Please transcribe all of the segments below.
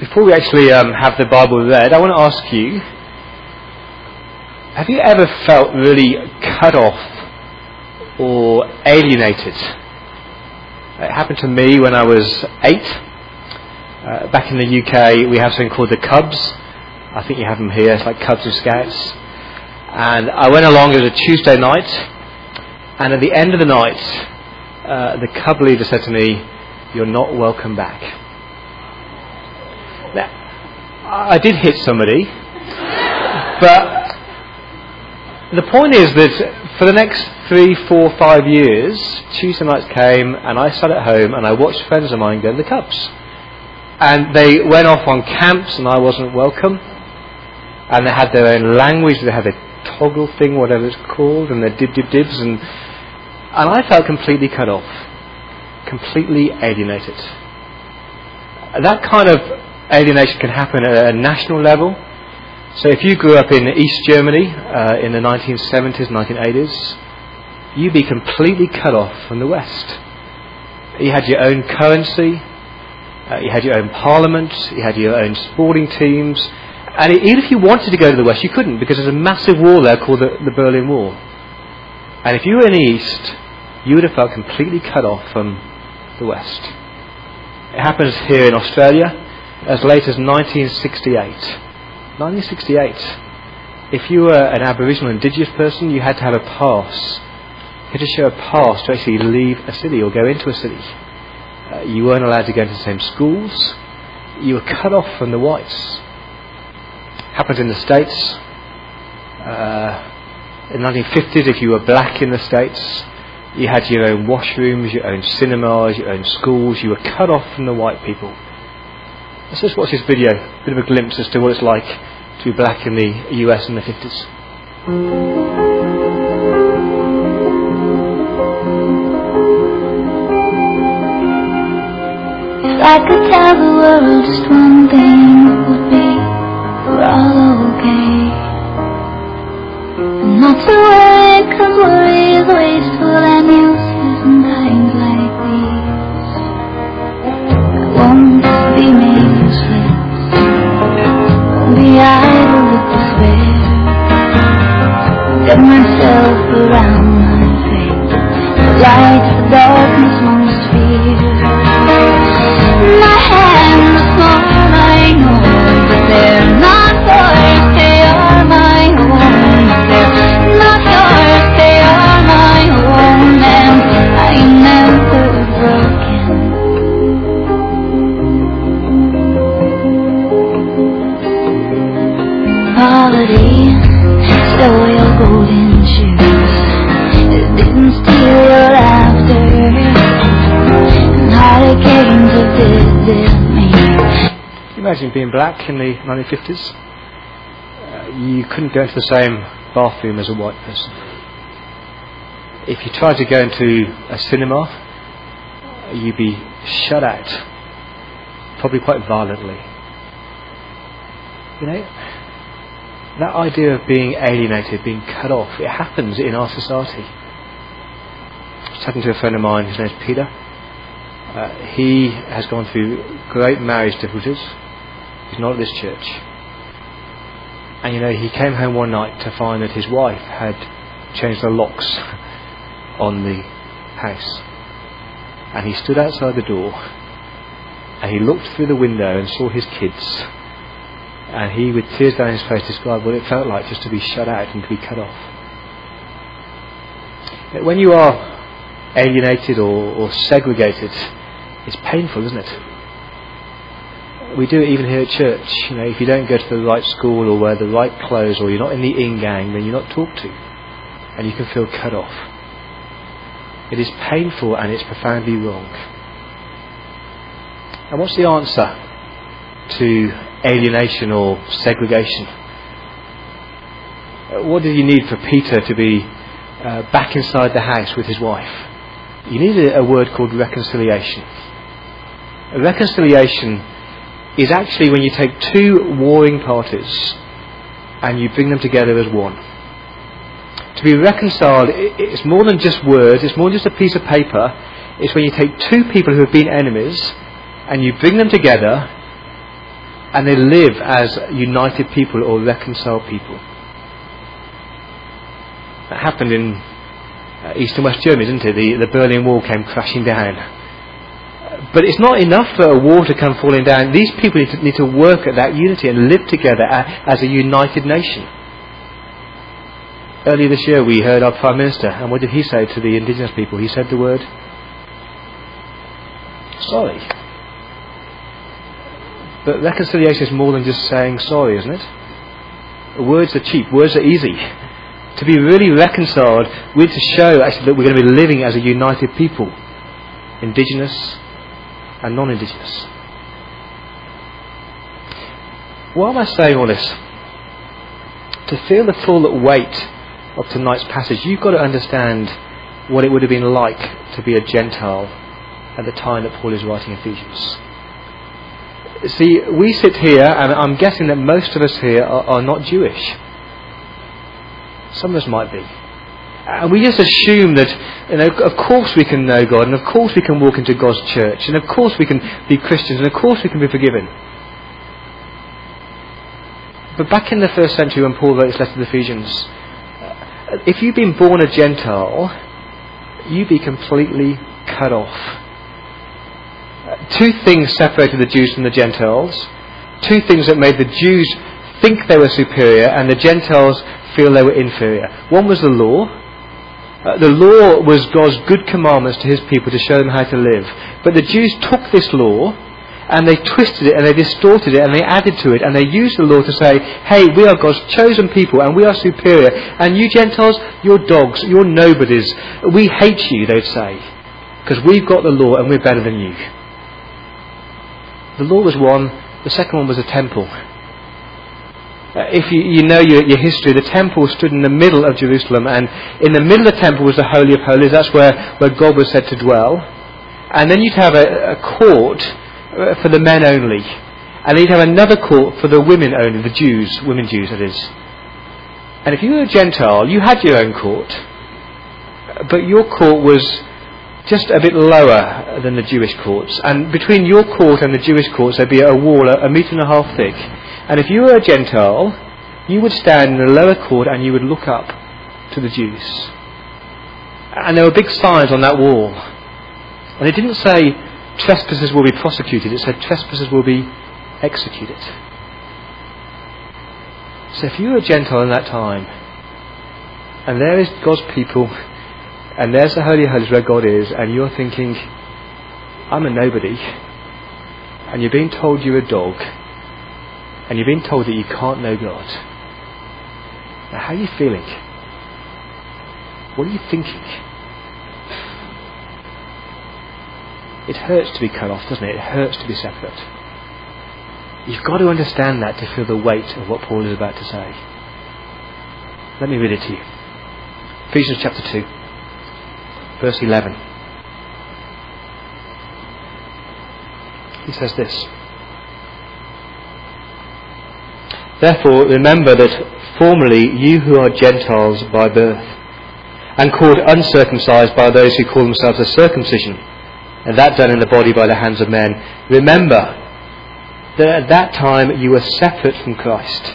before we actually um, have the Bible read, I want to ask you have you ever felt really cut off or alienated? It happened to me when I was eight. Uh, back in the UK, we have something called the Cubs. I think you have them here. It's like Cubs and Scouts. And I went along it was a Tuesday night, and at the end of the night, uh, the Cub leader said to me, "You're not welcome back." I did hit somebody, but the point is that for the next three, four, five years, Tuesday nights came and I sat at home and I watched friends of mine go to the Cubs. And they went off on camps and I wasn't welcome. And they had their own language, they had their toggle thing, whatever it's called, and their dib dib dibs. And, and I felt completely cut off, completely alienated. That kind of alienation can happen at a national level so if you grew up in East Germany uh, in the 1970s, 1980s, you'd be completely cut off from the West. You had your own currency, uh, you had your own parliament, you had your own sporting teams, and even if you wanted to go to the West, you couldn't because there's a massive wall there called the, the Berlin Wall. And if you were in the East, you would have felt completely cut off from the West. It happens here in Australia as late as 1968. 1968, if you were an Aboriginal indigenous person, you had to have a pass. You had to show a pass to actually leave a city or go into a city. Uh, you weren't allowed to go into the same schools. You were cut off from the whites. Happened in the States. Uh, in the 1950s, if you were black in the States, you had your own washrooms, your own cinemas, your own schools. You were cut off from the white people. Let's just watch this video, a bit of a glimpse as to what it's like to be black in the US in the 50s. If I could tell the world just one thing, would be we're all okay. And not to worry, cause worry is wasteful darkness, most fear. In the 1950s? Uh, you couldn't go into the same bathroom as a white person. If you tried to go into a cinema, you'd be shut out, probably quite violently. You know, that idea of being alienated, being cut off, it happens in our society. I was talking to a friend of mine, his name's Peter. Uh, he has gone through great marriage difficulties. He's not at this church. And you know, he came home one night to find that his wife had changed the locks on the house. And he stood outside the door and he looked through the window and saw his kids. And he, with tears down his face, described what it felt like just to be shut out and to be cut off. When you are alienated or, or segregated, it's painful, isn't it? We do it even here at church. You know, if you don't go to the right school or wear the right clothes or you're not in the in gang, then you're not talked to. And you can feel cut off. It is painful and it's profoundly wrong. And what's the answer to alienation or segregation? Uh, What did you need for Peter to be uh, back inside the house with his wife? You needed a word called reconciliation. Reconciliation is actually when you take two warring parties and you bring them together as one. To be reconciled, it's more than just words, it's more than just a piece of paper. It's when you take two people who have been enemies and you bring them together and they live as united people or reconciled people. That happened in uh, East and West Germany, didn't it? The, the Berlin Wall came crashing down. But it's not enough for a wall to come falling down. These people need to, need to work at that unity and live together as a united nation. Earlier this year, we heard our Prime Minister, and what did he say to the indigenous people? He said the word sorry. But reconciliation is more than just saying sorry, isn't it? Words are cheap, words are easy. To be really reconciled, we need to show actually that we're going to be living as a united people, indigenous and non indigenous. Why am I saying all this? To feel the full weight of tonight's passage, you've got to understand what it would have been like to be a Gentile at the time that Paul is writing Ephesians. See, we sit here, and I'm guessing that most of us here are, are not Jewish. Some of us might be. And we just assume that, you know, of course we can know God, and of course we can walk into God's church, and of course we can be Christians, and of course we can be forgiven. But back in the first century when Paul wrote his letter to the Ephesians, uh, if you've been born a Gentile, you'd be completely cut off. Two things separated the Jews from the Gentiles. Two things that made the Jews think they were superior and the Gentiles feel they were inferior. One was the law. Uh, the law was God's good commandments to his people to show them how to live. But the Jews took this law and they twisted it and they distorted it and they added to it and they used the law to say, hey, we are God's chosen people and we are superior. And you Gentiles, you're dogs, you're nobodies. We hate you, they'd say, because we've got the law and we're better than you. The law was one, the second one was a temple. Uh, if you, you know your, your, history, the temple stood in the middle of Jerusalem, and in the middle of the temple was the Holy of Holies. That's where, where God was said to dwell. And then you'd have a, a court uh, for the men only. And then you'd have another court for the women only, the Jews, women Jews, that is. And if you were a Gentile, you had your own court. But your court was just a bit lower than the Jewish courts. And between your court and the Jewish courts, there'd be a wall a, metre and a half thick. And if you were a Gentile, you would stand in the lower court and you would look up to the Jews. And there were big signs on that wall. And it didn't say trespassers will be prosecuted, it said trespassers will be executed. So if you were a Gentile in that time, and there is God's people and there's the Holy Holies where God is, and you're thinking, I'm a nobody. And you're being told you're a dog. And you've been told that you can't know God. Now, how are you feeling? What are you thinking? It hurts to be cut off, doesn't it? It hurts to be separate. You've got to understand that to feel the weight of what Paul is about to say. Let me read it to you. Ephesians chapter 2 verse 11. He says this Therefore, remember that formerly you who are Gentiles by birth, and called uncircumcised by those who call themselves a circumcision, and that done in the body by the hands of men, remember that at that time you were separate from Christ,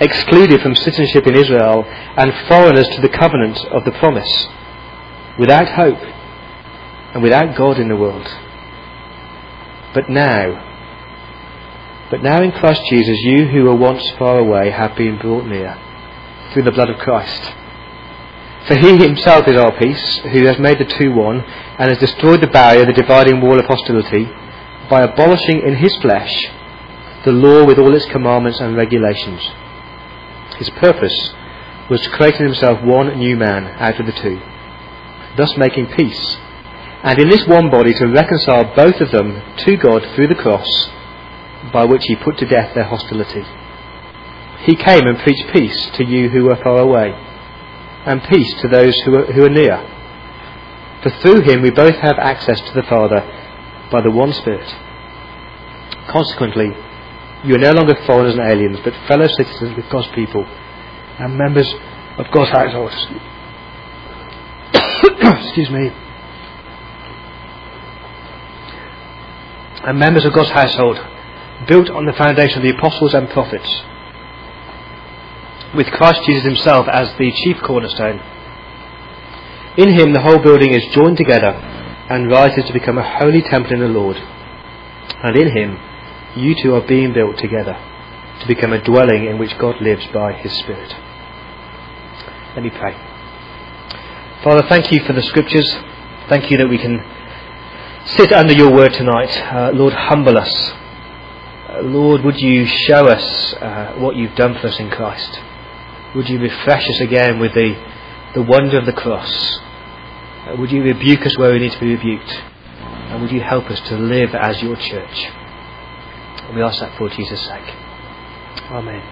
excluded from citizenship in Israel, and foreigners to the covenant of the promise without hope and without God in the world. But now, but now in Christ Jesus, you who were once far away have been brought near through the blood of Christ. For he himself is our peace, who has made the two one, and has destroyed the barrier, the dividing wall of hostility, by abolishing in his flesh the law with all its commandments and regulations. His purpose was to create in himself one new man out of the two thus making peace, and in this one body to reconcile both of them to God through the cross, by which he put to death their hostility. He came and preached peace to you who were far away, and peace to those who are, who are near. For through him we both have access to the Father by the one Spirit. Consequently, you are no longer foreigners and aliens, but fellow citizens with God's people and members of God's household. excuse me, and members of God's household, built on the foundation of the apostles and prophets, with Christ Jesus himself as the chief cornerstone. In him the whole building is joined together and rises to become a holy temple in the Lord. And in him you two are being built together to become a dwelling in which God lives by his Spirit. Let me pray. Father, thank you for the scriptures. Thank you that we can sit under your word tonight. Uh, Lord, humble us. Lord, would you show us uh, what you've done for us in Christ? Would you refresh us again with the, the wonder of the cross? Uh, would you rebuke us where we need to be rebuked? And would you help us to live as your church? And we ask that for Jesus' sake. Amen.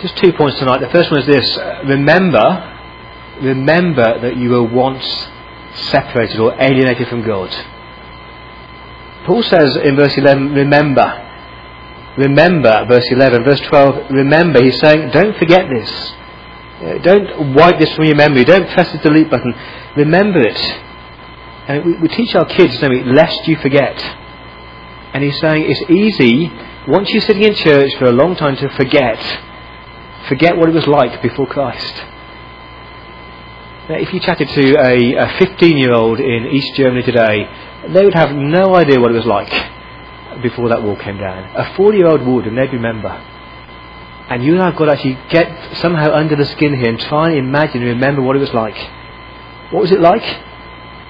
Just two points tonight. The first one is this. Uh, remember, remember that you were once separated or alienated from God. Paul says in verse 11, remember. Remember, verse 11. Verse 12, remember. He's saying, don't forget this. Uh, don't wipe this from your memory. Don't press the delete button. Remember it. And we, we teach our kids, don't we, lest you forget. And he's saying it's easy, once you're sitting in church for a long time, to forget. Forget what it was like before Christ. Now, if you chatted to a 15 year old in East Germany today, they would have no idea what it was like before that wall came down. A 40 year old would, and they'd remember. And you and I have got to actually get somehow under the skin here and try and imagine and remember what it was like. What was it like?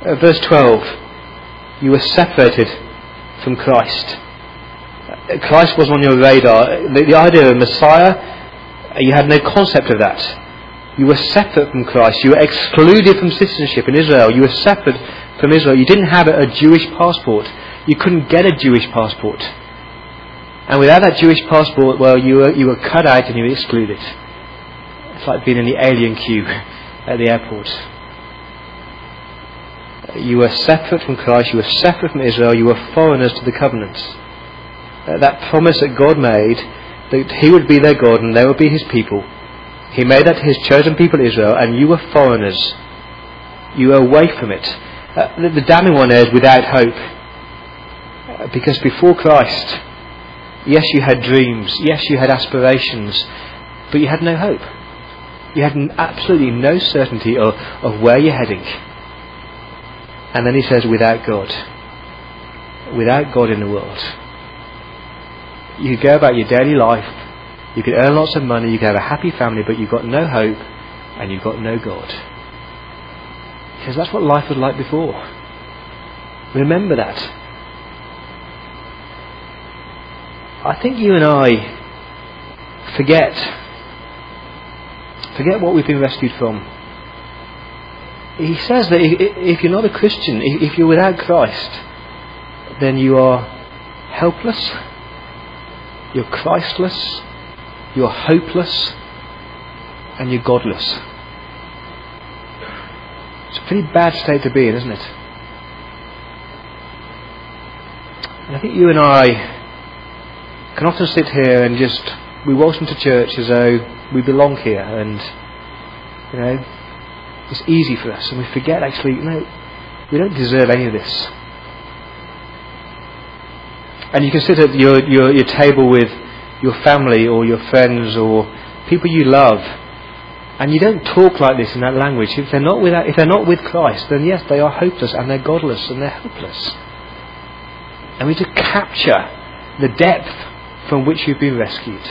Uh, verse 12. You were separated from Christ. Uh, Christ wasn't on your radar. The, the idea of Messiah, uh, you had no concept of that. You were separate from Christ. You were excluded from citizenship in Israel. You were separate from Israel. You didn't have a Jewish passport. You couldn't get a Jewish passport. And without that Jewish passport, well, you were, you were cut out and you were excluded. It's like being in the alien queue at the airport. You were separate from Christ, you were separate from Israel, you were foreigners to the covenants. Uh, that promise that God made, that He would be their God and they would be His people, He made that His chosen people Israel, and you were foreigners. You were away from it. Uh, the, the, damning one is without hope. Uh, because before Christ, yes, you had dreams, yes, you had aspirations, but you had no hope. You had absolutely no certainty of, of where you're heading. And then he says, without God. Without God in the world. You go about your daily life, you could earn lots of money, you could have a happy family, but you've got no hope and you've got no God. Because that's what life was like before. Remember that. I think you and I forget forget what we've been rescued from he says that if you're not a Christian, if you're without Christ, then you are helpless, you're Christless, you're hopeless, and you're godless. It's a pretty bad state to be in, isn't it? And I think you and I can often sit here and just we walk into church as though we belong here and you know it's easy for us, and we forget actually, no, we don't deserve any of this. And you can sit at your, your, your table with your family or your friends or people you love, and you don't talk like this in that language. If they're not with, if they're not with Christ, then yes, they are hopeless and they're godless and they're hopeless. And we need to capture the depth from which you've been rescued.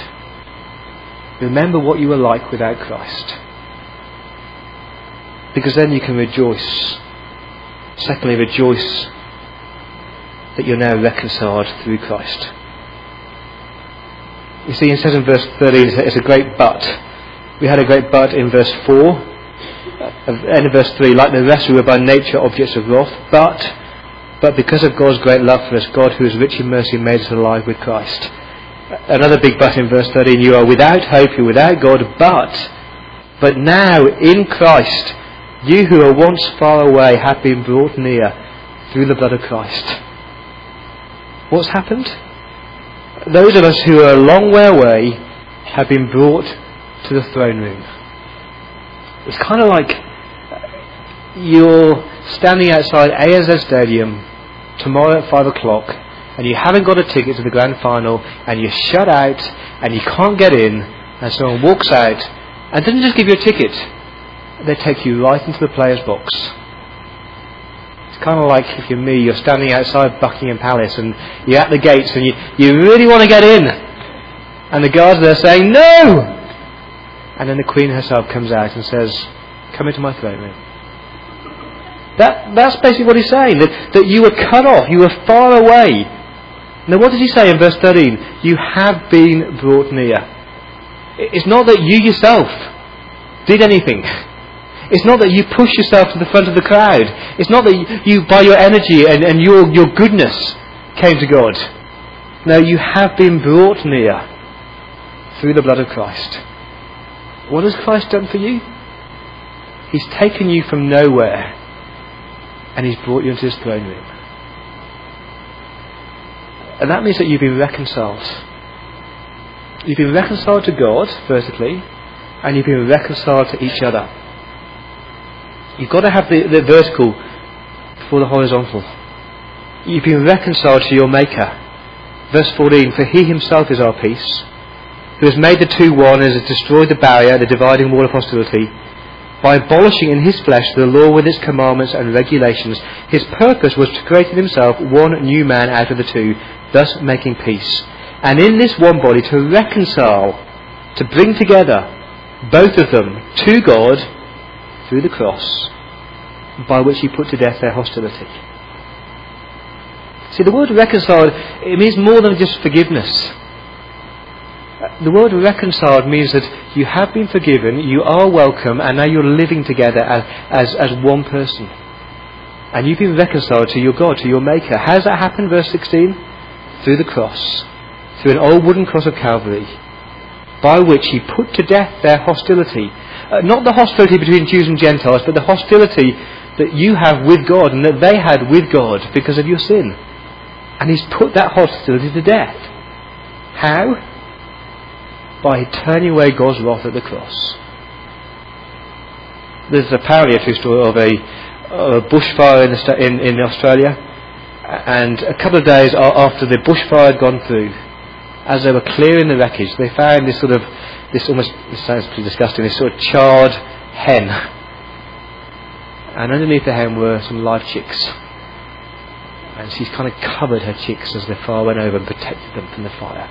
Remember what you were like without Christ. Because then you can rejoice. Secondly, rejoice that you're now reconciled through Christ. You see, it says in verse 13, it's a great but. We had a great but in verse 4, uh, and in verse 3, like the rest we were by nature objects of wrath, but, but because of God's great love for us, God who is rich in mercy made us alive with Christ. Uh, another big but in verse 13, you are without hope, you're without God, but, but now in Christ, you who were once far away have been brought near through the blood of Christ. What's happened? Those of us who are a long way away have been brought to the throne room. It's kind of like you're standing outside ANZ Stadium tomorrow at five o'clock, and you haven't got a ticket to the grand final and you're shut out and you can't get in and someone walks out and doesn't just give you a ticket, they take you right into the player's box. It's kind of like if you're me, you're standing outside Buckingham Palace and you're at the gates and you, you really want to get in. And the guards there saying, no! And then the Queen herself comes out and says, come into my throne room. That, that's basically what he's saying, that, that you were cut off, you were far away. Now what does he say in verse 13? You have been brought near. It's not that you yourself did anything. It's not that you push yourself to the front of the crowd. It's not that you, by your energy and, and your, your goodness, came to God. No, you have been brought near through the blood of Christ. What has Christ done for you? He's taken you from nowhere and He's brought you into His throne room. And that means that you've been reconciled. You've been reconciled to God, vertically, and you've been reconciled to each other. You've got to have the, the vertical before the horizontal. You've been reconciled to your Maker. Verse 14 For He Himself is our peace, who has made the two one and has destroyed the barrier, the dividing wall of hostility. By abolishing in his flesh the law with its commandments and regulations, his purpose was to create in himself one new man out of the two, thus making peace. And in this one body to reconcile, to bring together both of them to God through the cross, by which he put to death their hostility. See, the word reconciled, it means more than just forgiveness. The word reconciled means that you have been forgiven, you are welcome, and now you're living together as, as, as one person. And you've been reconciled to your God, to your Maker. How does that happen, verse 16? Through the cross. Through an old wooden cross of Calvary, by which he put to death their hostility. Uh, not the hostility between Jews and Gentiles, but the hostility that you have with God and that they had with God because of your sin. And he's put that hostility to death. How? by turning away God's wrath at the cross. There's apparently a true story of a, of a bushfire in, in, in Australia, and a couple of days after the bushfire had gone through, as they were clearing the wreckage, they found this sort of, this almost, this sounds pretty disgusting, this sort of charred hen. And underneath the hen were some live chicks. And she's kind of covered her chicks as the fire went over and protected them from the fire.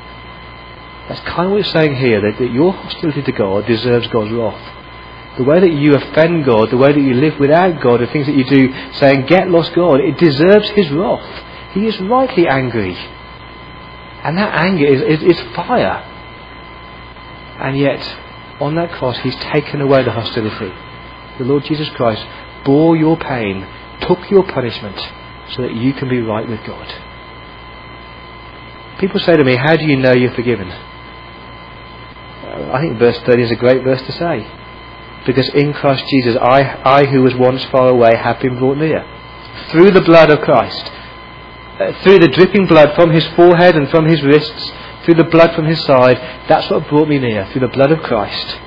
That's kind of what it's saying here, that, that your hostility to God deserves God's wrath. The way that you offend God, the way that you live without God, the things that you do saying, get lost God, it deserves His wrath. He is rightly angry. And that anger is, is, is fire. And yet, on that cross, He's taken away the hostility. The Lord Jesus Christ bore your pain, took your punishment, so that you can be right with God. People say to me, How do you know you're forgiven? I think verse 30 is a great verse to say. Because in Christ Jesus, I, I who was once far away have been brought near. Through the blood of Christ. Uh, through the dripping blood from his forehead and from his wrists. Through the blood from his side. That's what brought me near. Through the blood of Christ.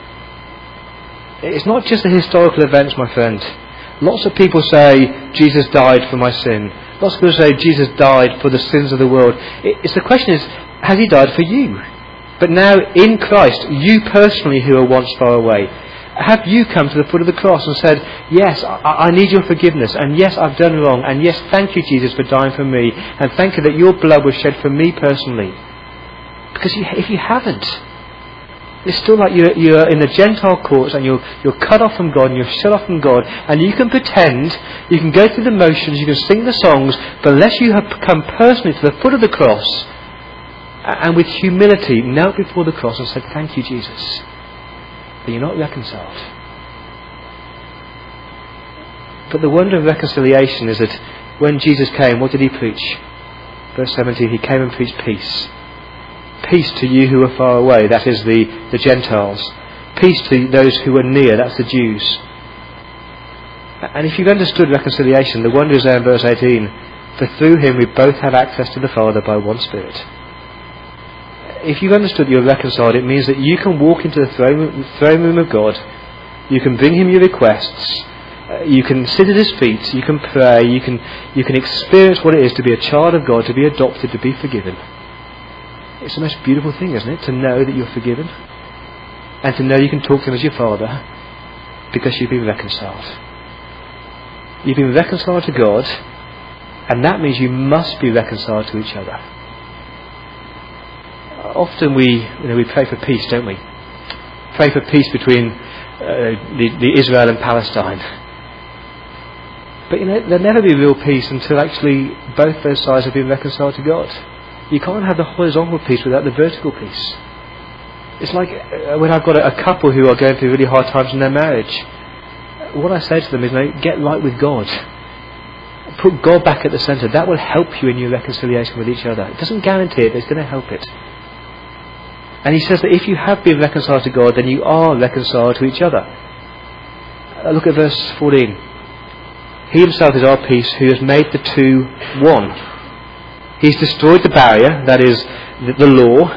It's not just the historical events, my friend. Lots of people say, Jesus died for my sin. Lots of people say, Jesus died for the sins of the world. It's the question is, has he died for you? But now in Christ, you personally who are once far away, have you come to the foot of the cross and said, Yes, I, I, need your forgiveness, and yes, I've done wrong, and yes, thank you, Jesus, for dying for me, and thank you that your blood was shed for me personally? Because if you haven't, it's still like you're, you're in the Gentile courts and you're, you're cut off from God and you're shut off from God, and you can pretend, you can go through the motions, you can sing the songs, but unless you have come personally to the foot of the cross, and with humility knelt before the cross and said, Thank you, Jesus. But you're not reconciled. But the wonder of reconciliation is that when Jesus came, what did he preach? Verse 17, he came and preached peace. Peace to you who are far away, that is the, the Gentiles. Peace to those who are near, that's the Jews. And if you've understood reconciliation, the wonder is there in verse 18. For through him we both have access to the Father by one Spirit if you've understood you're reconciled, it means that you can walk into the throne, throne room of God, you can bring Him your requests, Uh, you can sit at his feet, you can pray, you can, you can experience what it is to be a child of God, to be adopted, to be forgiven. It's the most beautiful thing, isn't it? To know that you're forgiven. And to know you can talk to him as your father because you've been reconciled. You've been reconciled to God, and that means you must be reconciled to each other. Often we, you know, we pray for peace, don't we? Pray for peace between uh, the, the Israel and Palestine. But you know, there'll never be real peace until actually both those sides have been reconciled to God. You can't have the horizontal peace without the vertical peace. It's like uh, when I've got a, couple who are going through really hard times in their marriage. What I say to them is, no, get right with God. Put God back at the centre. That will help you in your reconciliation with each other. It doesn't guarantee it, but it's going to help it. And he says that if you have been reconciled to God, then you are reconciled to each other. Uh, look at verse 14. He himself is our peace, who has made the two one. He's destroyed the barrier, that is, the, law,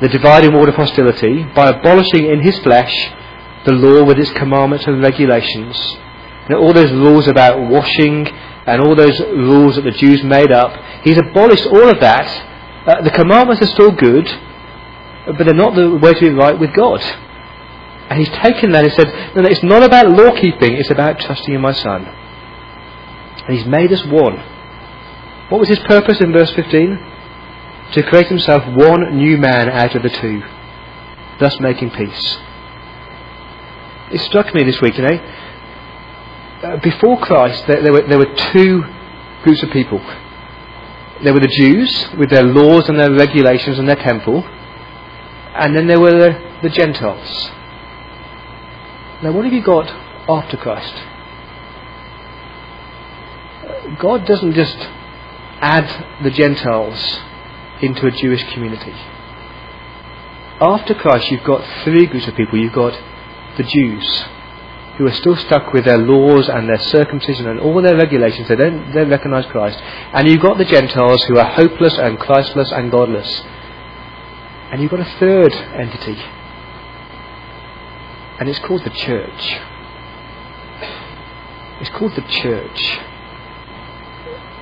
the dividing wall of hostility, by abolishing in his flesh the law with its commandments and regulations. And all those rules about washing and all those rules that the Jews made up, he's abolished all of that. Uh, the commandments are still good, but they're not the way to be right with God. And he's taken that and said, no, no, it's not about law keeping, it's about trusting in my Son. And he's made us one. What was his purpose in verse 15? To create himself one new man out of the two, thus making peace. It struck me this week, you know. Uh, before Christ, there, there, were, there were two groups of people. There were the Jews with their laws and their regulations and their temple, and then there were the, the Gentiles. Now, what have you got after Christ? God doesn't just add the Gentiles into a Jewish community. After Christ, you've got three groups of people. You've got the Jews, who are still stuck with their laws and their circumcision and all their regulations. They don't, they don't recognize Christ. And you've got the Gentiles who are hopeless and Christless and godless. And you've got a third entity. And it's called the church. It's called the church.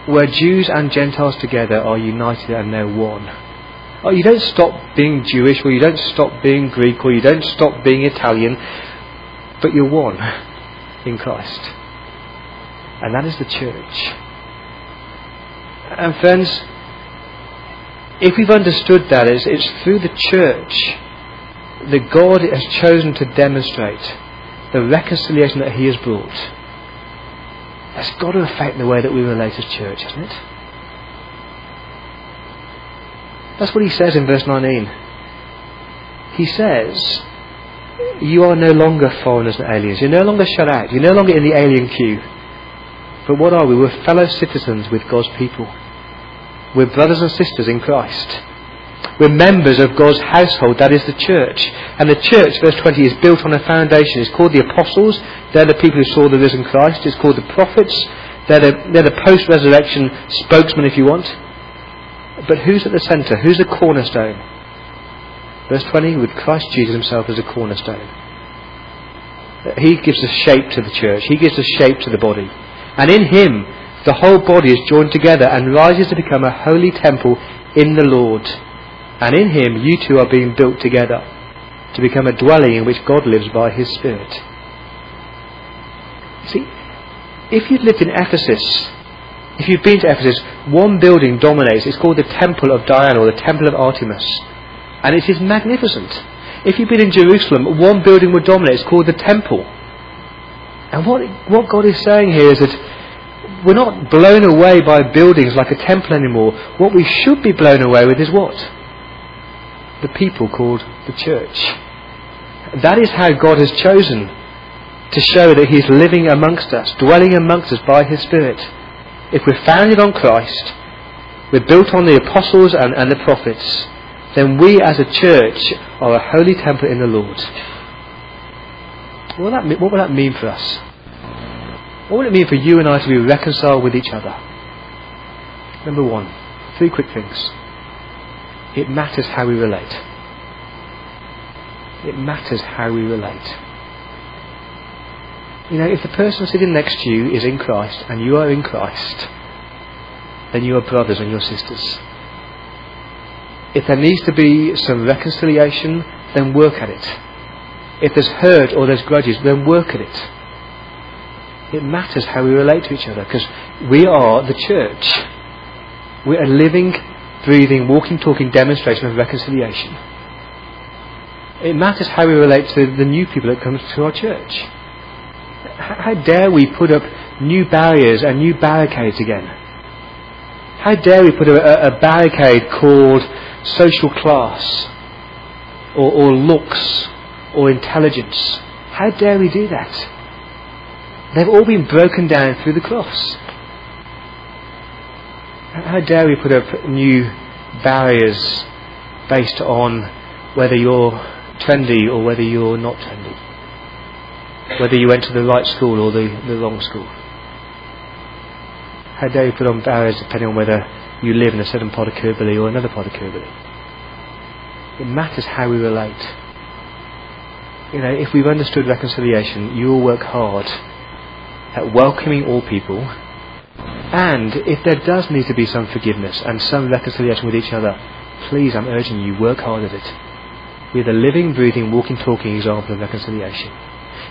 Where Jews and Gentiles together are united and they're one. Oh, you don't stop being Jewish, or you don't stop being Greek, or you don't stop being Italian, but you're one in Christ. And that is the church. And friends, if we've understood that, it's, it's through the church that God has chosen to demonstrate the reconciliation that He has brought. That's got to affect the way that we relate as church, hasn't it? That's what he says in verse 19. He says, You are no longer foreigners and aliens. You're no longer shut out. You're no longer in the alien queue. But what are we? We're fellow citizens with God's people. We're brothers and sisters in Christ. We're members of God's household, that is the church. And the church, verse 20, is built on a foundation. It's called the apostles. They're the people who saw the risen Christ. It's called the prophets. They're the, they're the post resurrection spokesman, if you want. But who's at the centre? Who's the cornerstone? Verse 20, with Christ Jesus himself as a cornerstone. He gives the shape to the church. He gives the shape to the body. And in him, the whole body is joined together and rises to become a holy temple in the Lord. And in him, you two are being built together to become a dwelling in which God lives by his Spirit. See, if you'd lived in Ephesus if you've been to Ephesus, one building dominates. It's called the Temple of Diana or the Temple of Artemis. And it is magnificent. If you've been in Jerusalem, one building would dominate. It's called the Temple. And what, what God is saying here is that we're not blown away by buildings like a temple anymore. What we should be blown away with is what? The people called the church. That is how God has chosen to show that He's living amongst us, dwelling amongst us by His Spirit if we're founded on Christ, we're built on the apostles and, and the prophets, then we as a church are a holy temple in the Lord. What that what will that mean for us? What will it mean for you and I to be reconciled with each other? Number one, three quick things. It matters how we relate. It matters how we relate. You know, if the person sitting next to you is in Christ and you are in Christ, then you are brothers and your sisters. If there needs to be some reconciliation, then work at it. If there's hurt or there's grudges, then work at it. It matters how we relate to each other because we are the church. We're a living, breathing, walking, talking demonstration of reconciliation. It matters how we relate to the new people that come to our church. How dare we put up new barriers and new barricades again? How dare we put a, a barricade called social class or, or looks or intelligence? How dare we do that? They've all been broken down through the cross. How dare we put up new barriers based on whether you're trendy or whether you're not trendy? Whether you went to the right school or the, the wrong school? How dare you put on barriers depending on whether you live in a certain part of Kirkby or another part of Kirkby? It matters how we relate. You know, if we've understood reconciliation, you will work hard at welcoming all people. And if there does need to be some forgiveness and some reconciliation with each other, please, I'm urging you, work hard at it. We're the living, breathing, walking, talking example of reconciliation.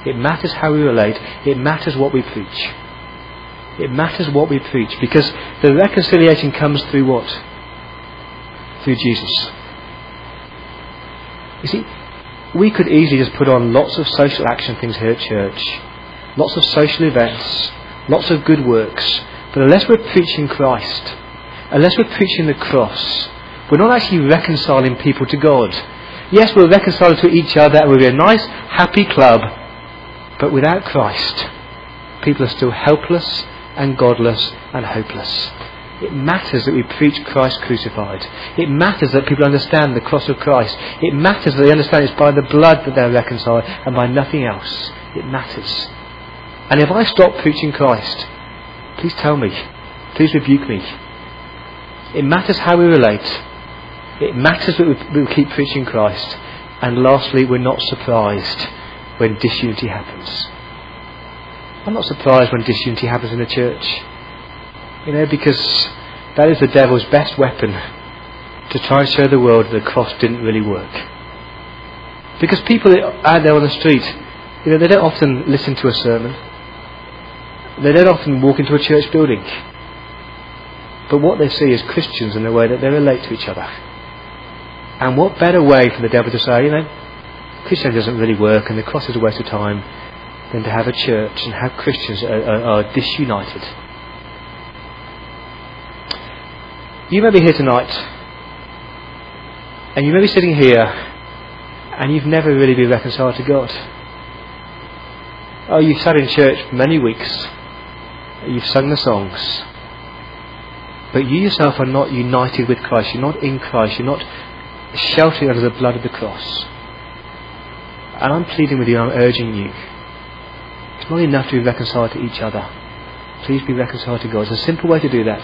It matters how we relate. It matters what we preach. It matters what we preach because the reconciliation comes through what? Through Jesus. You see, we could easily just put on lots of social action things here at church, lots of social events, lots of good works, but unless we're preaching Christ, unless we're preaching the cross, we're not actually reconciling people to God. Yes, we're reconciled to each other and we're a nice, happy club, but without Christ, people are still helpless and godless and hopeless. It matters that we preach Christ crucified. It matters that people understand the cross of Christ. It matters that they understand it's by the blood that they're reconciled and by nothing else. It matters. And if I stop preaching Christ, please tell me. Please rebuke me. It matters how we relate. It matters that we keep preaching Christ. And lastly, we're not surprised when disunity happens. I'm not surprised when disunity happens in the church. You know, because that is the devil's best weapon to try and show the world that the cross didn't really work. Because people out there on the street, you know, they don't often listen to a sermon. They don't often walk into a church building. But what they see is Christians in the way that they relate to each other. And what better way for the devil to say, you know, Christianity doesn't really work and the cross is a waste of time than to have a church and have Christians are, are, are disunited. You may be here tonight and you may be sitting here and you've never really been reconciled to God. Oh, you've sat in church for many weeks, you've sung the songs, but you yourself are not united with Christ, you're not in Christ, you're not sheltered under the blood of the cross. And I'm pleading with you, I'm urging you. It's not enough to be reconciled to each other. Please be reconciled to God. There's a simple way to do that.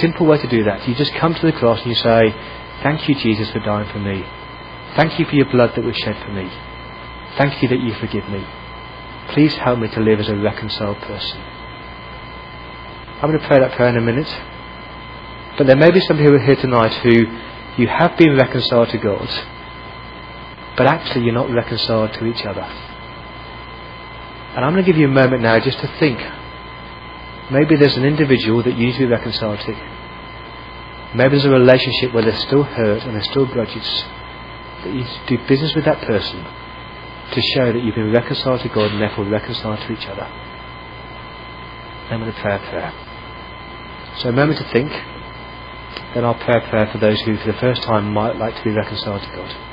Simple way to do that. You just come to the cross and you say, Thank you, Jesus, for dying for me. Thank you for your blood that was shed for me. Thank you that you forgive me. Please help me to live as a reconciled person. I'm going to pray that prayer in a minute. But there may be some people here tonight who you have been reconciled to God, but actually you're not reconciled to each other. And I'm going to give you a moment now just to think. Maybe there's an individual that you need to be reconciled to. Maybe there's a relationship where there's still hurt and there's still grudges. That you need to do business with that person to show that you've been reconciled to God and therefore reconciled to each other. Then with a prayer prayer. So a moment to think. Then I'll pray a prayer for those who for the first time might like to be reconciled to God.